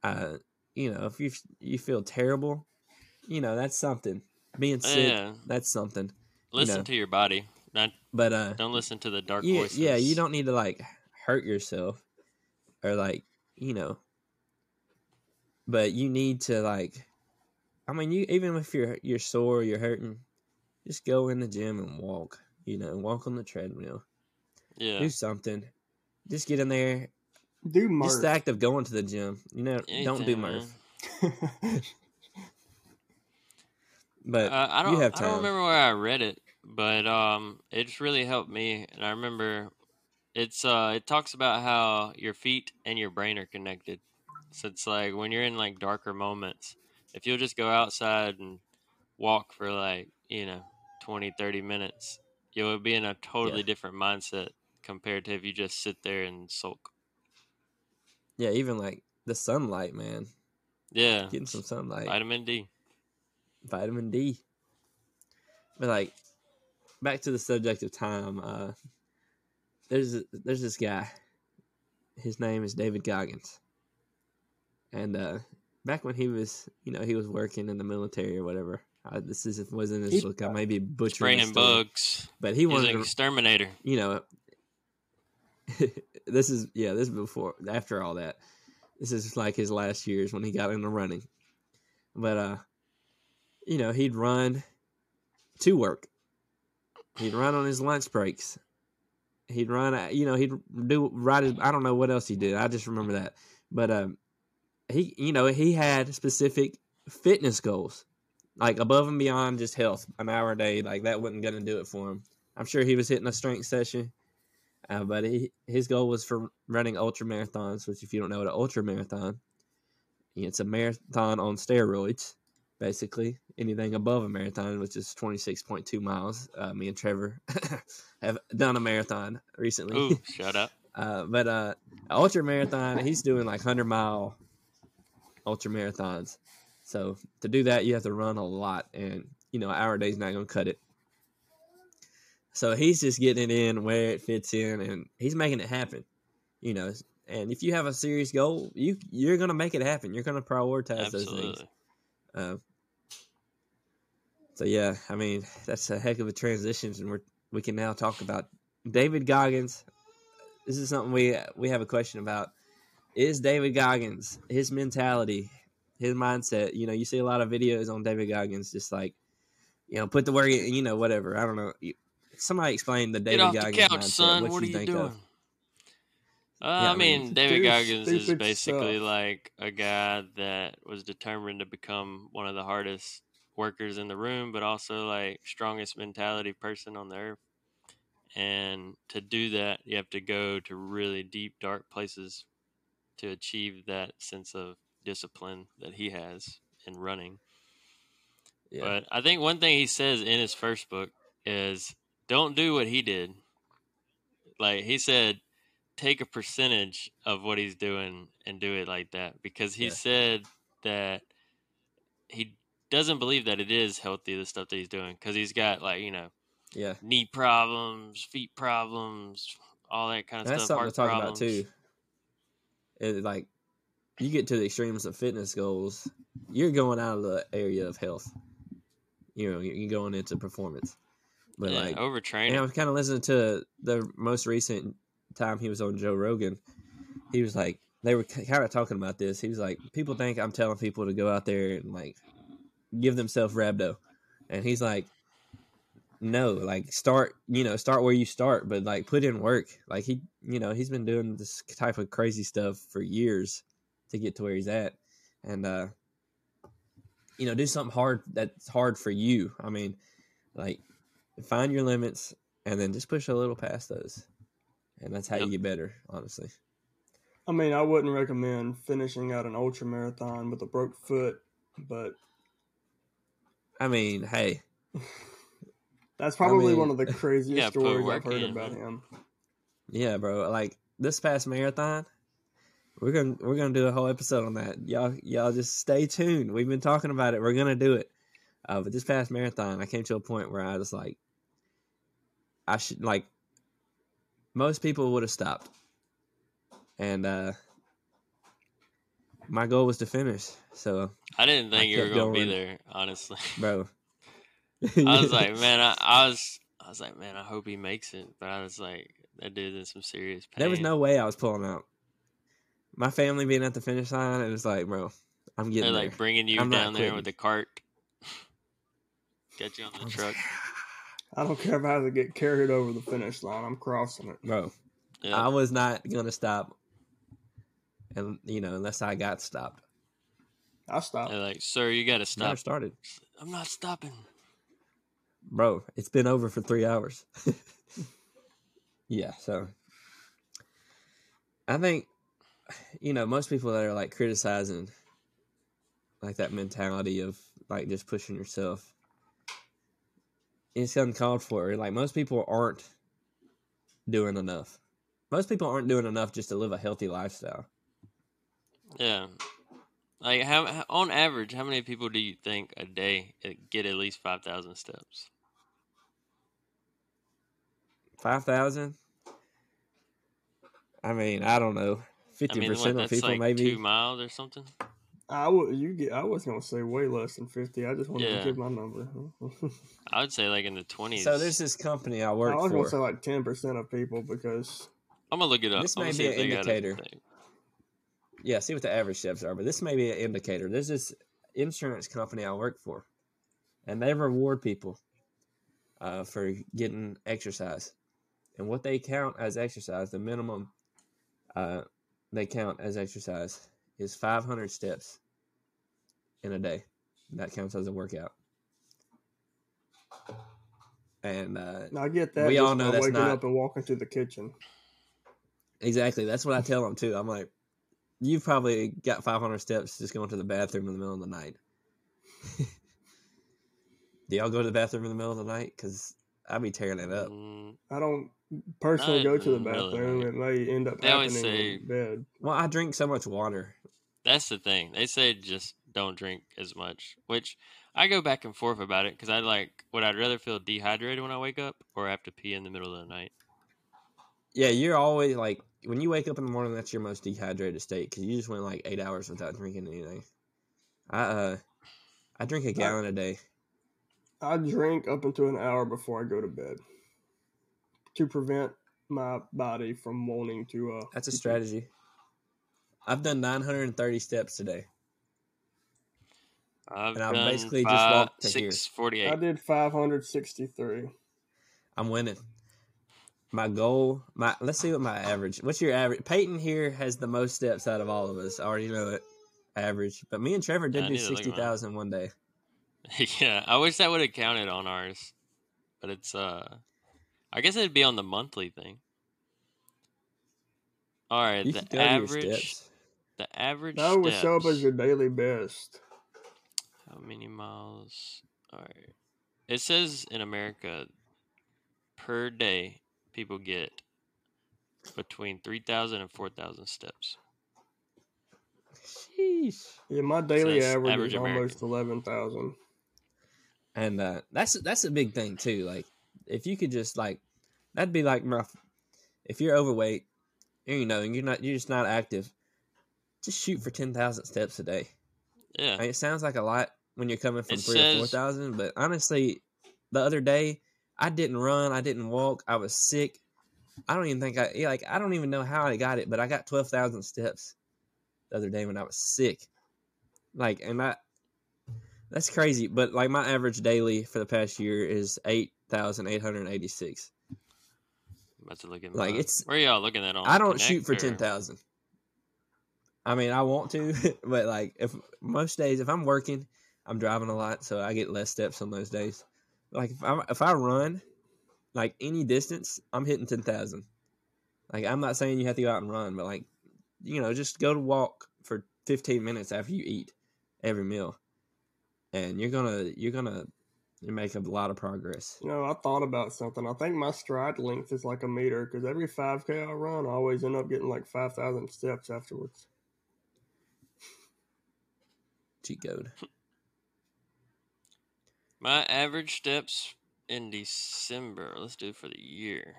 uh, you know, if you you feel terrible, you know, that's something. Being sick, Yeah. that's something. Listen know. to your body. Not But uh, don't listen to the dark yeah, voices. yeah, you don't need to like hurt yourself or like you know. But you need to like, I mean, you even if you're you're sore, you're hurting, just go in the gym and walk. You know, walk on the treadmill, Yeah. do something. Just get in there. Do Murph. Just the act of going to the gym. You know, don't do Anything, Murph. But Uh, I don't. you have I don't remember where I read it, but um, it's really helped me. And I remember it's uh, it talks about how your feet and your brain are connected. So it's like when you're in like darker moments, if you'll just go outside and walk for like you know 20, 30 minutes, you'll be in a totally Yeah. different mindset compared to if you just sit there and sulk. Yeah, even like the sunlight, man. Yeah, Getting some sunlight. vitamin D. vitamin D. But like, back to the subject of time. Uh, there's there's this guy. His name is David Goggins, and uh, back when he was, you know, he was working in the military or whatever. Uh, this is wasn't his He's- book. I may be butchering the Spraying story, bugs. but he He's wanted an exterminator. you know. this is yeah. This is before after all that. This is like his last years when he got into running, but uh, you know, he'd run to work. He'd run on his lunch breaks. He'd run, uh, you know, he'd do ride his. I don't know what else he did. I just remember that. But um, he, you know, he had specific fitness goals, like above and beyond just health. An hour a day, like that wasn't going to do it for him. I'm sure he was hitting a strength session, uh, but he, his goal was for running ultra marathons. Which, if you don't know what an ultra marathon, it's a marathon on steroids basically anything above a marathon, which is 26.2 miles. Uh, me and Trevor have done a marathon recently. Ooh, shut up. Uh, but uh, ultra marathon, he's doing like 100 mile ultra marathons. So to do that, you have to run a lot, and you know, hour a day's not going to cut it. So he's just getting it in where it fits in, and he's making it happen. You know, and if you have a serious goal, you you're going to make it happen. You're going to prioritize those things. Uh, so yeah, I mean that's a heck of a transition, and we're we can now talk about David Goggins. This is something we we have a question about. Is David Goggins his mentality, his mindset? You know, you see a lot of videos on David Goggins, just like you know, put the work, you know, whatever. I don't know. Somebody explain the David Goggins the couch, mindset. son. What, What, you are you think doing? of? Uh, Yeah, I mean, David Goggins is basically stuff. like a guy that was determined to become one of the hardest workers in the room, but also like strongest mentality person on the earth. And to do that, you have to go to really deep, dark places to achieve that sense of discipline that he has in running. Yeah, But I think one thing he says in his first book is don't do what he did. Like he said, take a percentage of what he's doing and do it like that because he Yeah. said that he doesn't believe that it is healthy the stuff that he's doing because he's got like you know yeah. knee problems, feet problems, all that kind of That's stuff. something heart to talk problems. about too. It, like you get to the extremes of fitness goals, you're going out of the area of health. You know, you're going into performance. But yeah, like, overtraining. and I was kind of listening to the most recent time he was on Joe Rogan. He was like, they were kind of talking about this. He was like, people think I'm telling people to go out there and like give themselves rhabdo, and he's like, no, like start, you know, start where you start, but like put in work. Like he, you know, he's been doing this type of crazy stuff for years to get to where he's at, and uh, you know, do something hard that's hard for you. I mean, like find your limits and then just push a little past those, and that's how Yep. you get better. Honestly, I mean, I wouldn't recommend finishing out an ultra marathon with a broke foot, but I mean, hey, that's probably mean- one of the craziest Yeah, stories I've heard in, about man. him. yeah, bro, like this past marathon. We're gonna we're gonna do a whole episode on that. Y'all y'all just stay tuned. We've been talking about it. We're gonna do it. Uh, but this past marathon, I came to a point where I was like, I should like. Most people would have stopped, and uh, my goal was to finish. So, I didn't think you were kept gonna be there, honestly. bro, I was like, man, I, I was, I was like, man, I hope he makes it. But I was like, that dude's in some serious pain. there was no way I was pulling out. My family being at the finish line, it was like, bro, I'm They're getting like bringing you I'm down there with the cart, get you on the truck. I don't care if I have to get carried over the finish line. I'm crossing it. bro. Yeah. I was not gonna stop, and you know, unless I got stopped. I stopped. They're like, sir, you got to Never stop. started. I'm not stopping. Bro, it's been over for three hours. yeah, so I think you know most people that are like criticizing like that mentality of like just pushing yourself it's uncalled for like most people aren't doing enough most people aren't doing enough just to live a healthy lifestyle Yeah. Like how how- on average, how many people do you think a day uh, get at least five thousand steps? 5000 i mean i don't know 50% I mean, what, of people like maybe two miles or something. I would you get. I was gonna say way less than fifty. I just wanted Yeah. to give my number. I would say like in the twenties. so there's this company i work. For. I work was gonna say like ten percent of people because I'm gonna look it up. this I'm may gonna be see if an they got a indicator. Yeah, see what the average steps are, but this may be an indicator. There's this insurance company I work for, and they reward people uh, for getting exercise. And what they count as exercise, the minimum uh, they count as exercise is 500 steps in a day. That counts as a workout. And uh, I get that. We all know that's waking not- up and walking to the kitchen. Exactly. That's what I tell them too. I'm like, you've probably got 500 steps just going to the bathroom in the middle of the night. Do y'all go to the bathroom in the middle of the night? Because I'd be tearing it up. Mm, I don't personally Not go to the in the middle of the bathroom. night. It may end up They always happening say- in bed. Well, I drink so much water. that's the thing. They say just don't drink as much, which I go back and forth about it because I like. Would I'd rather feel dehydrated when I wake up or have to pee in the middle of the night? Yeah, you're always like when you wake up in the morning. That's your most dehydrated state because you just went like eight hours without drinking anything. I uh, I drink a gallon a day. I drink up until an hour before I go to bed to prevent my body from wanting to. Uh, That's a strategy. I've done 930 steps today. I've And I done basically just five, walked to here. six forty-eight. I did 563. I'm winning. My goal, my let's see what my average. What's your average? Peyton here has the most steps out of all of us. I already know it. Average, but me and Trevor did Yeah, I do need to look sixty thousand one day. yeah, I wish that would have counted on ours, but it's uh, I guess it'd be on the monthly thing. All right, You the should go to your average, the average. That would show up as your daily best. How many miles? All right. It says in America per day people get between 3,000 and 4,000 steps. Sheesh. Yeah, my daily Says average, average is almost 11,000. And uh, that's that's a big thing too. Like if you could just like that'd be like my if you're overweight, you know, and you're not you're just not active, just shoot for ten thousand steps a day. Yeah. I mean, it sounds like a lot when you're coming from It three or 4,000, but honestly, the other day I didn't run, I didn't walk, I was sick. I don't even think I like I don't even know how I got it, but I got twelve thousand steps the other day when I was sick. Like, and that that's crazy. But like my average daily for the past year is eight thousand eight hundred eighty six. About to look at Like, it's- Where y'all looking at on I don't Connect shoot for or- ten thousand. I mean, I want to, but like if most days if I'm working, I'm driving a lot, so I get less steps on those days. Like if I if I run, like any distance, I'm hitting ten thousand. Like I'm not saying you have to go out and run, but like you know, just go to walk for fifteen minutes after you eat every meal, and you're gonna you're gonna make a lot of progress. You know, I thought about something. I think my stride length is like a meter because every 5K I run, I always end up getting like 5,000 steps afterwards. Cheat code. My average steps in December. Let's do it for the year.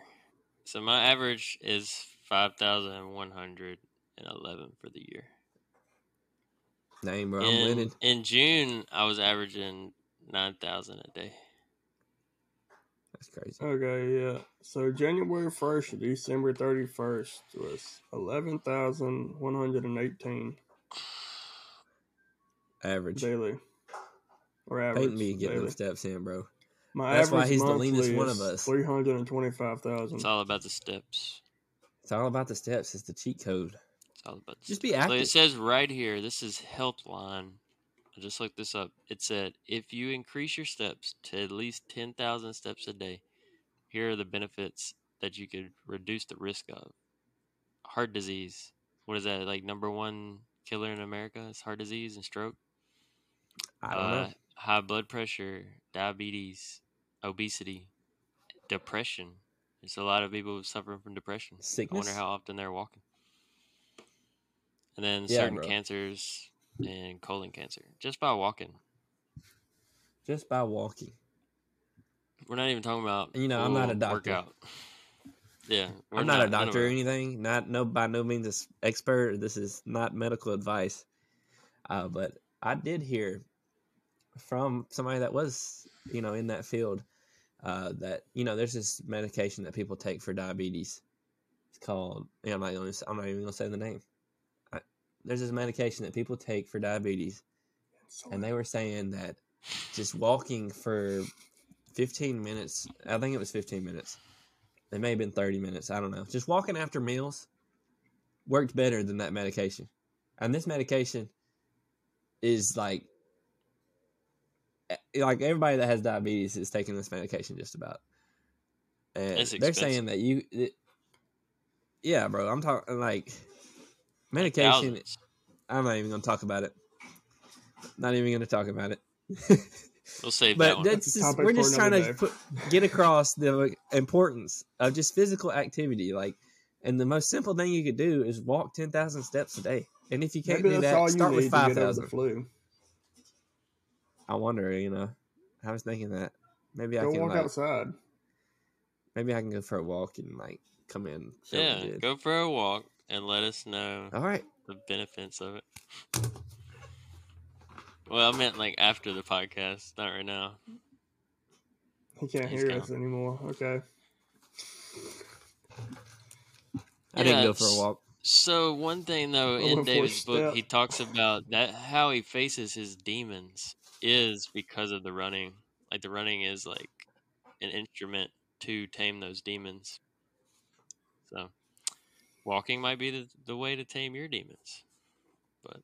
So my average is 5,111 for the year. Name, bro. I'm in, winning. in June, I was averaging 9,000 a day. That's crazy. Okay, yeah. So January 1st to December 31st was 11,118 Average. daily. Or average. Peyton be getting daily. them steps in, bro. My That's why he's the leanest one of us. 325,000. It's all about the steps. It's all about the steps. It's the cheat code. It's all about the Just steps. be So active. it says right here, this is Healthline, I just looked this up. It said if you increase your steps to at least 10,000 steps a day, here are the benefits that you could reduce the risk of heart disease. What is that? Like number one killer in America is heart disease and stroke. I don't uh, know. High blood pressure, diabetes, obesity, depression. There's a lot of people suffering from depression. I wonder how often they're walking. And then Yeah, certain bro. cancers and colon cancer just by walking. Just by walking. We're not even talking about You know, I'm not a doctor. Workout. Yeah, I'm not, a none of doctor or anything. Not no by no means an expert. This is not medical advice. Uh, but I did hear from somebody that was, you know, in that field, uh, that you know, there's this medication that people take for diabetes. It's called. Yeah, I'm not gonna. I'm not even gonna say the name. I, there's this medication that people take for diabetes, and they were saying that just walking for 15 minutes. I think it was 15 minutes. It may have been 30 minutes. I don't know. Just walking after meals worked better than that medication. And this medication is like Eh, like everybody that has diabetes is taking this medication just about. And It's they're saying that you it, Yeah, bro. I'm talking like medication Thousands. I'm not even going to talk about it. Not even going to talk about it. We'll save that but one. that's That's a just, topic we're just trying another to put, get across the importance of just physical activity like and the most simple thing you could do is walk 10,000 steps a day and if you can't Maybe do that start with to get over the 5,000 flu. I wonder you know I was thinking that maybe I Go can walk like, outside. maybe I can go for a walk and like come in Yeah, go for a walk and let us know all right the benefits of it. Well, I meant like after the podcast, not right now. He can't He's hear gone. us anymore. Okay. I didn't go for a walk So one thing though, in a David's book, step. he talks about that how he faces his demons is because of the running. Like the running is like an instrument to tame those demons. So walking might be the, the way to tame your demons. But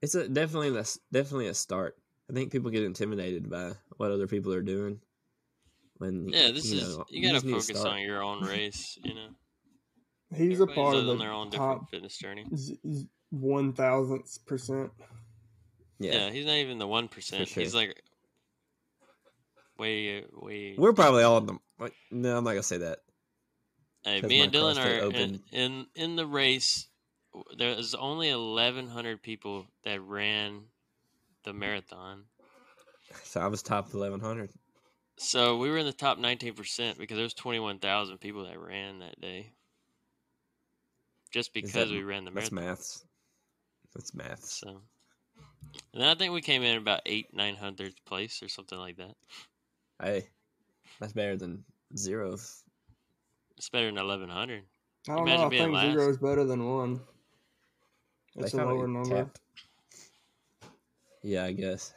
it's a definitely that's definitely a start I think people get intimidated by what other people are doing when Yeah, this you is know, you gotta just need to focus on your own race. You know, He's a Everybody's part of on the their own different top fitness journey. z- z- one thousandth percent. Yeah. yeah. he's not even the one percent. He's like way way. We're probably all in the. No, I'm not gonna say that. Hey, 'cause me and Dylan are in, open. in in the race. w- There's only 1,100 people that ran the marathon. So I was top 1100. So we were in the top 19% because there was 21,000 people that ran that day. Just because that- we ran the That's marathon. maths. That's maths. So, and then I think we came in about eight, nine hundredth place or something like that. Hey, that's better than zero. It's better than 1,100. I don't Imagine know. I think last. zero is better than one. They It's a kinda lower number. capped. Yeah, I guess.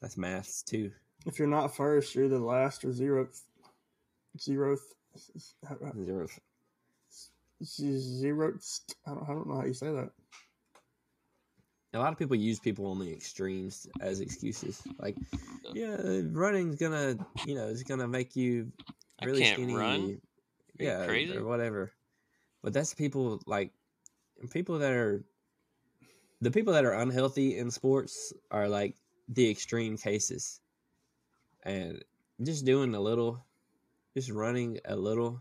That's maths too. If you're not first, you're the last or zeroth. Zeroth. Zero. I don't, I don't know how you say that. A lot of people use people on the extremes as excuses. Like, yeah, running's gonna, you know, it's gonna make you I really can't skinny. run. Yeah, crazy? or whatever. But that's people like people that are the people that are unhealthy in sports are like the extreme cases. And just doing a little, just running a little,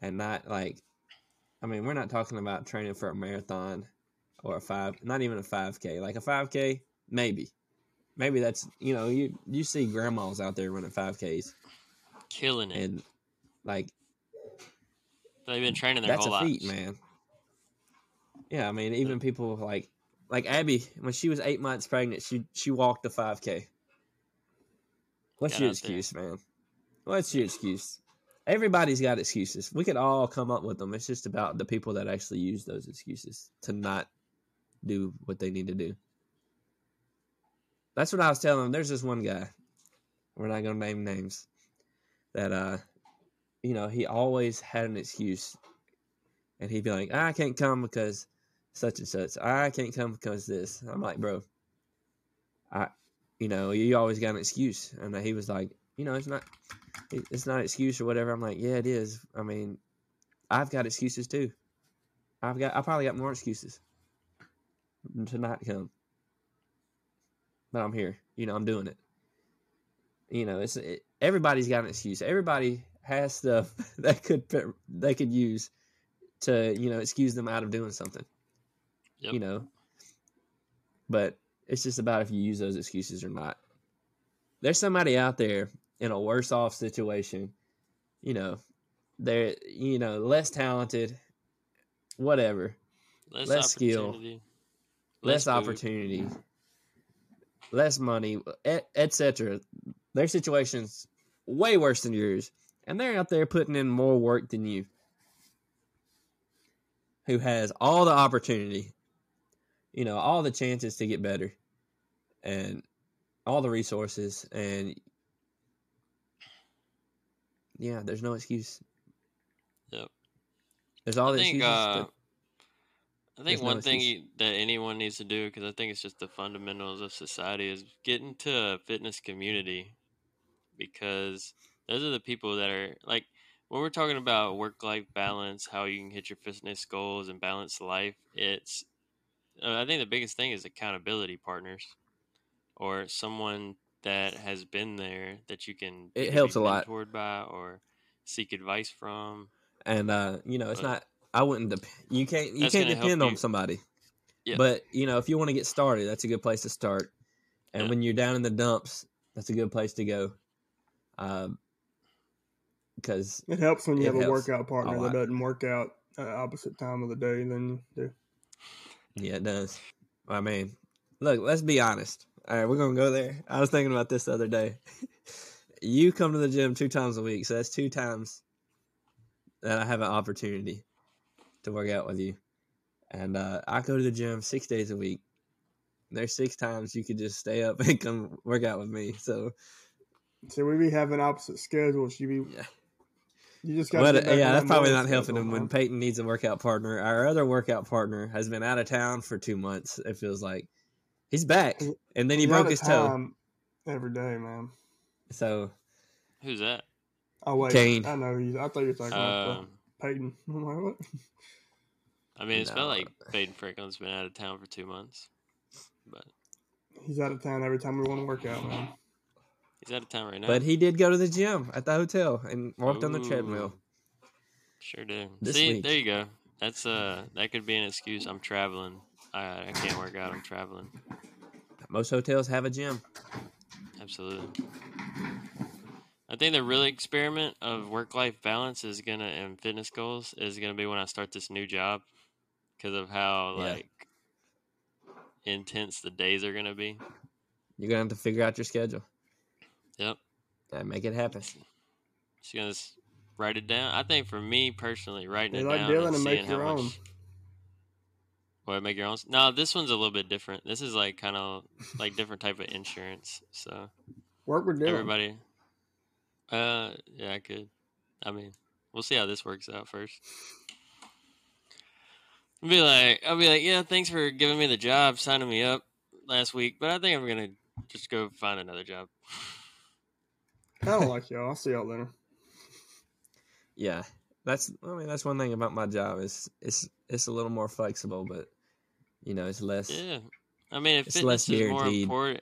and not like, I mean, we're not talking about training for a marathon or a five, not even a five k. Like a five k, maybe, maybe that's you know you you see grandmas out there running five ks, Killing it. and like They've been training their that's whole a feat, man. Yeah, I mean, even people like like Abby when she was eight months pregnant, she she walked a five k. What's Got your out there. excuse, man? What's your excuse? Everybody's got excuses. We could all come up with them. It's just about the people that actually use those excuses to not do what they need to do. That's what I was telling them. There's this one guy. We're not gonna name names. That uh, you know, he always had an excuse, and he'd be like, "I can't come because such and such. I can't come because this." I'm like, bro, I, you know, you always got an excuse. And he was like, you know, it's not it's not an excuse or whatever. I'm like, yeah, it is. I mean, I've got excuses too. I've got, I probably got more excuses to not come. But I'm here. You know, I'm doing it. You know, it's it, everybody's got an excuse. Everybody has stuff that could they could use to you know excuse them out of doing something. Yep. You know, but it's just about if you use those excuses or not. There's somebody out there in a worse off situation. You know, they're you know less talented, whatever, less, less skill, opportunity, less, opportunity, less money, etc. Et Their situation's way worse than yours, and they're out there putting in more work than you. Who has all the opportunity, you know, all the chances to get better, and all the resources, and yeah, there's no excuse. Yep. There's all I the think. excuses. Uh, I think no one thing you, that anyone needs to do, because I think it's just the fundamentals of society, is get into a fitness community, because those are the people that are like when we're talking about work life balance, how you can hit your fitness goals and balance life. It's uh, I think the biggest thing is accountability partners, or someone that has been there that you can It helps be a lot. mentored by or seek advice from. and uh, you know, it's But- not. I wouldn't. depend you can't. You can't depend on you. somebody. Yeah. But you know, if you want to get started, that's a good place to start. And Yeah. when you're down in the dumps, that's a good place to go. Um, because It helps when you have a workout partner lot. that doesn't work out at opposite time of the day than you do. yeah, it does. I mean, look, let's be honest. All right, we're gonna go there. I was thinking about this the other day. you come to the gym two times a week, so that's two times that I have an opportunity to work out with you. And uh, I go to the gym six days a week. There's six times you could just stay up and come work out with me. So See, we be having opposite schedules. You be Yeah. you just got. But uh, yeah, that's probably not helping him when Peyton needs a workout partner. Our other workout partner has been out of town for two months. It feels like he's back, and then he broke his toe. every day, man. So Who's that? Oh wait, Kane. I know you. I thought you were talking about uh, Um, Peyton. I'm like, what? I mean, it's No. felt like Peyton Franklin's been out of town for two months, but He's out of town every time we want to work out, man. he's out of town right now. But he did go to the gym at the hotel and walked on the treadmill. Sure did. This See, week. there you go. That's uh, that could be an excuse. I'm traveling. I, I can't work out. I'm traveling. Most hotels have a gym. Absolutely. I think the real experiment of work life balance is gonna and fitness goals is gonna be when I start this new job, because of how Yeah. like intense the days are gonna be. You're gonna have to figure out your schedule Yep. and make it happen. Just gonna write it down. I think for me personally, writing They it like down Dylan and to make seeing your how own. much. What make your own? No, this one's a little bit different. This is like kind of like different type of insurance. So Work with Dylan. everybody, uh, yeah, I could. I mean, we'll see how this works out first. I'll be like, I'll be like, yeah, thanks for giving me the job, signing me up last week, but I think I'm gonna just go find another job. I don't like y'all. I'll see y'all later. Yeah, that's. I mean, that's one thing about my job is it's it's a little more flexible, but you know, it's less. Yeah, I mean, if It's less fitness is more important,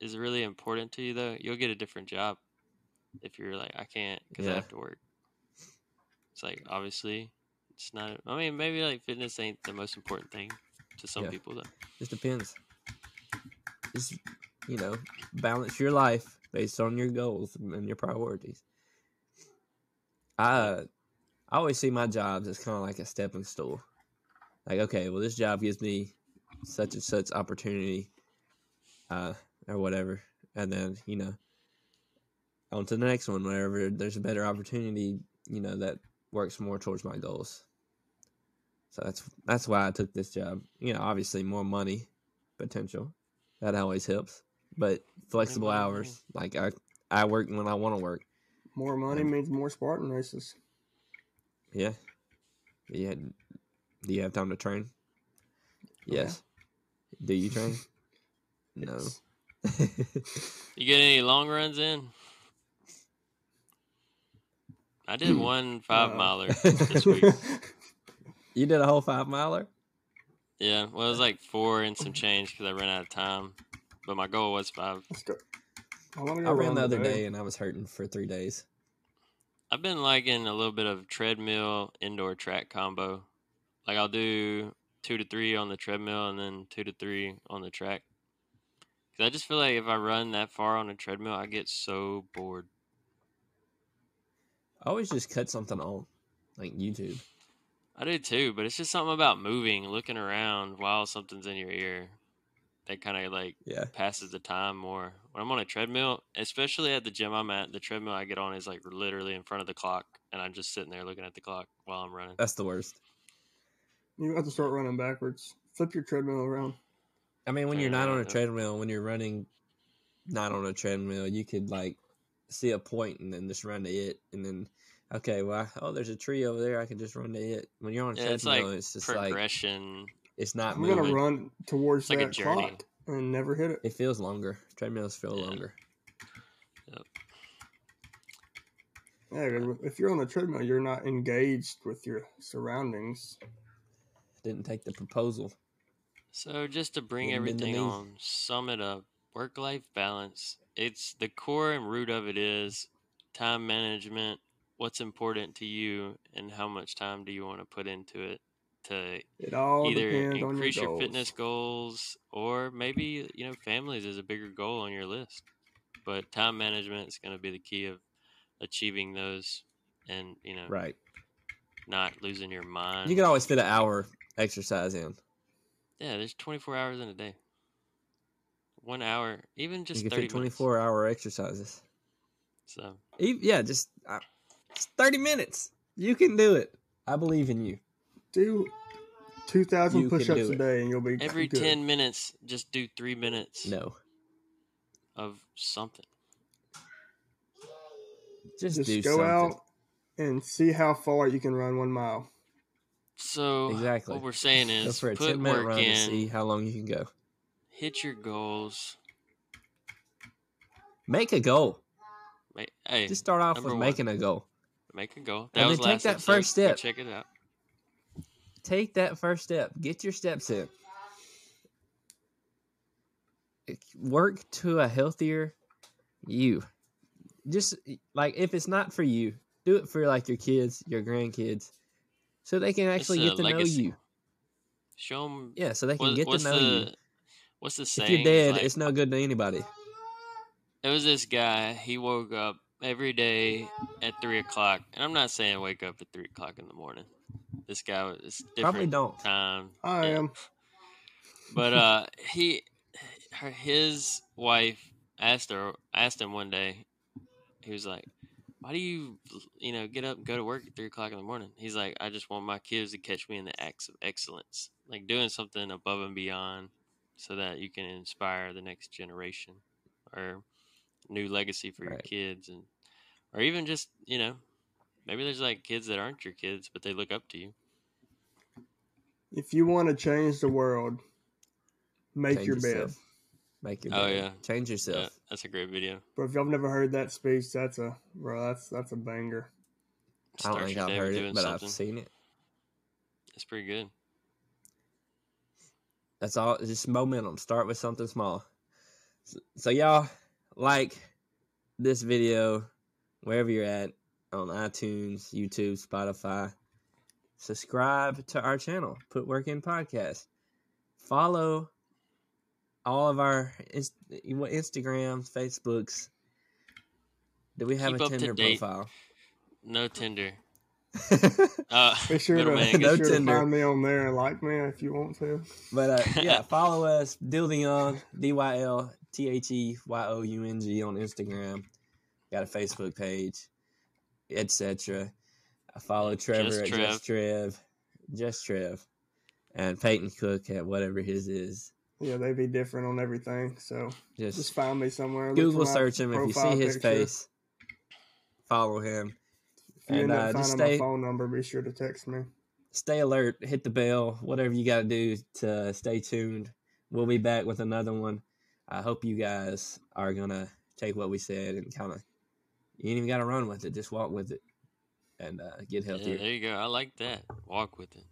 is really important to you though, you'll get a different job. If you're like, I can't because I have to work. It's like obviously, it's not. I mean, maybe like fitness ain't the most important thing to some Yeah. people though. It just depends. Just you know, balance your life based on your goals and your priorities. I uh, I always see my jobs as kind of like a stepping stool. Like, okay, well, this job gives me such and such opportunity, uh, or whatever, and then you know, on to the next one. Whenever there's a better opportunity, you know, that works more towards my goals. So that's that's why I took this job. You know, obviously more money potential. That always helps. But flexible hours. Like I I work when I want to work. More money Um, means more Spartan races. Yeah. Yeah. Do you have time to train? Yeah. Yes. Do you train? No. You get any long runs in? I did mm. one five miler this week. you did a whole five miler. Yeah, well, it was like four and some change because I ran out of time. But my goal was five. Let's go. I, go I ran the other today. day and I was hurting for three days. I've been liking a little bit of treadmill indoor track combo. Like I'll do two to three on the treadmill and then two to three on the track. Cause I just feel like if I run that far on a treadmill, I get so bored. I always just cut something on, like YouTube. I do too, but it's just something about moving, looking around while something's in your ear. That kind of like Yeah. passes the time more. When I'm on a treadmill, especially at the gym I'm at, the treadmill I get on is like literally in front of the clock, and I'm just sitting there looking at the clock while I'm running. That's the worst. You have to start running backwards. Flip your treadmill around. I mean, when you're not on a enough. treadmill, when you're running not on a treadmill, you could like see a point and then just run to it, and then okay, well, oh, there's a tree over there, I can just run to it. When you're on a Yeah, it's treadmill, like it's just like Progression. it's not I'm moving. gonna run towards It's like that journey. clock and never hit it. It feels longer. Treadmills feel Yeah. longer. Yeah, 'cause if you're on the treadmill, you're not engaged with your surroundings. Didn't take the proposal. So just to bring Wouldn't been to everything on, sum it up: work-life balance. It's the core and root of it is time management. What's important to you, and how much time do you want to put into it to It all either increase your, your, fitness goals or maybe you know families is a bigger goal on your list but time management is going to be the key of achieving those and you know Right. not losing your mind You can always fit an hour exercise in. yeah there's 24 hours in a day one hour even just you can 30 fit 24 hour exercises. so E- Yeah, just uh, it's 30 minutes. You can do it. I believe in you. Do two thousand You push-ups a day, and you'll be every good. 10 minutes just do three minutes No. of something Just, Just do go something. out and see how far you can run one mile. So Exactly. what we're saying Go is for a put 10 minute work run in and see how long you can go. hit your goals Make a goal. Hey Just start off with one. making a goal. Make a goal. And was then take that episode. first Go step. check it out. Take that first step. Get your steps in. Work to a healthier you. Just like if it's not for you, do it for like your kids, your grandkids, so they can actually get to legacy. know you. Show them. Yeah, so they can what, get to know the you. What's the saying? If you're It's dead, like- it's no good to anybody. It was this guy. He woke up every day at three o'clock, and I'm not saying wake up at three o'clock in the morning. This guy was different Probably don't. time. I Yeah. am. But uh, he, her, his wife asked her, asked him one day. He was like, "Why do you, you know, get up and go to work at three o'clock in the morning?" He's like, "I just want my kids to catch me in the acts of excellence, like doing something above and beyond, so that you can inspire the next generation or new legacy for your kids, and or even just you know." Maybe there's like kids that aren't your kids, but they look up to you. If you want to change the world, make Change your bed. Yourself. Make your Oh, yeah. Change yourself. Yeah, that's a great video. But if y'all have never heard that speech, that's a bro. That's that's a banger. I don't think your I've heard it, but something. I've seen it. It's pretty good. That's all. it's Just momentum. Start with something small. So, so y'all like this video wherever you're at on iTunes, YouTube, Spotify. Subscribe to our channel. Put Work In Podcast. Follow all of our inst- Instagrams, Facebooks. Do we have Keep a up to Tinder profile? No Tinder. Uh, Be sure to, middleman be No sure to Tinder. find me on there and like me if you want to. But uh, yeah, follow us, Dyl the Young, D Y L T H E Y O U N G on Instagram. Got a Facebook page, etc. I follow Trevor Just at Trev. Just Trev, Just Trev, and Peyton Cook at whatever his is. Yeah, they'd be different on everything. So Just, just find me somewhere. look Google search him. If you see his picture. face, follow him. if you and, end up uh, finding just my stay- phone number, be sure to text me. Stay alert, hit the bell, whatever you got to do to stay tuned. We'll be back with another one. I hope you guys are gonna take what we said and kind of. You ain't even got to run with it; just walk with it, and uh, get healthy. Yeah, there you go. I like that. Walk with it.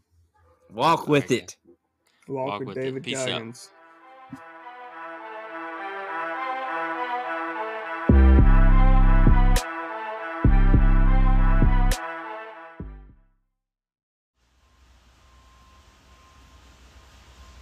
walk with Okay. it. Walk, Walk with, with. David Peace out. Goggins.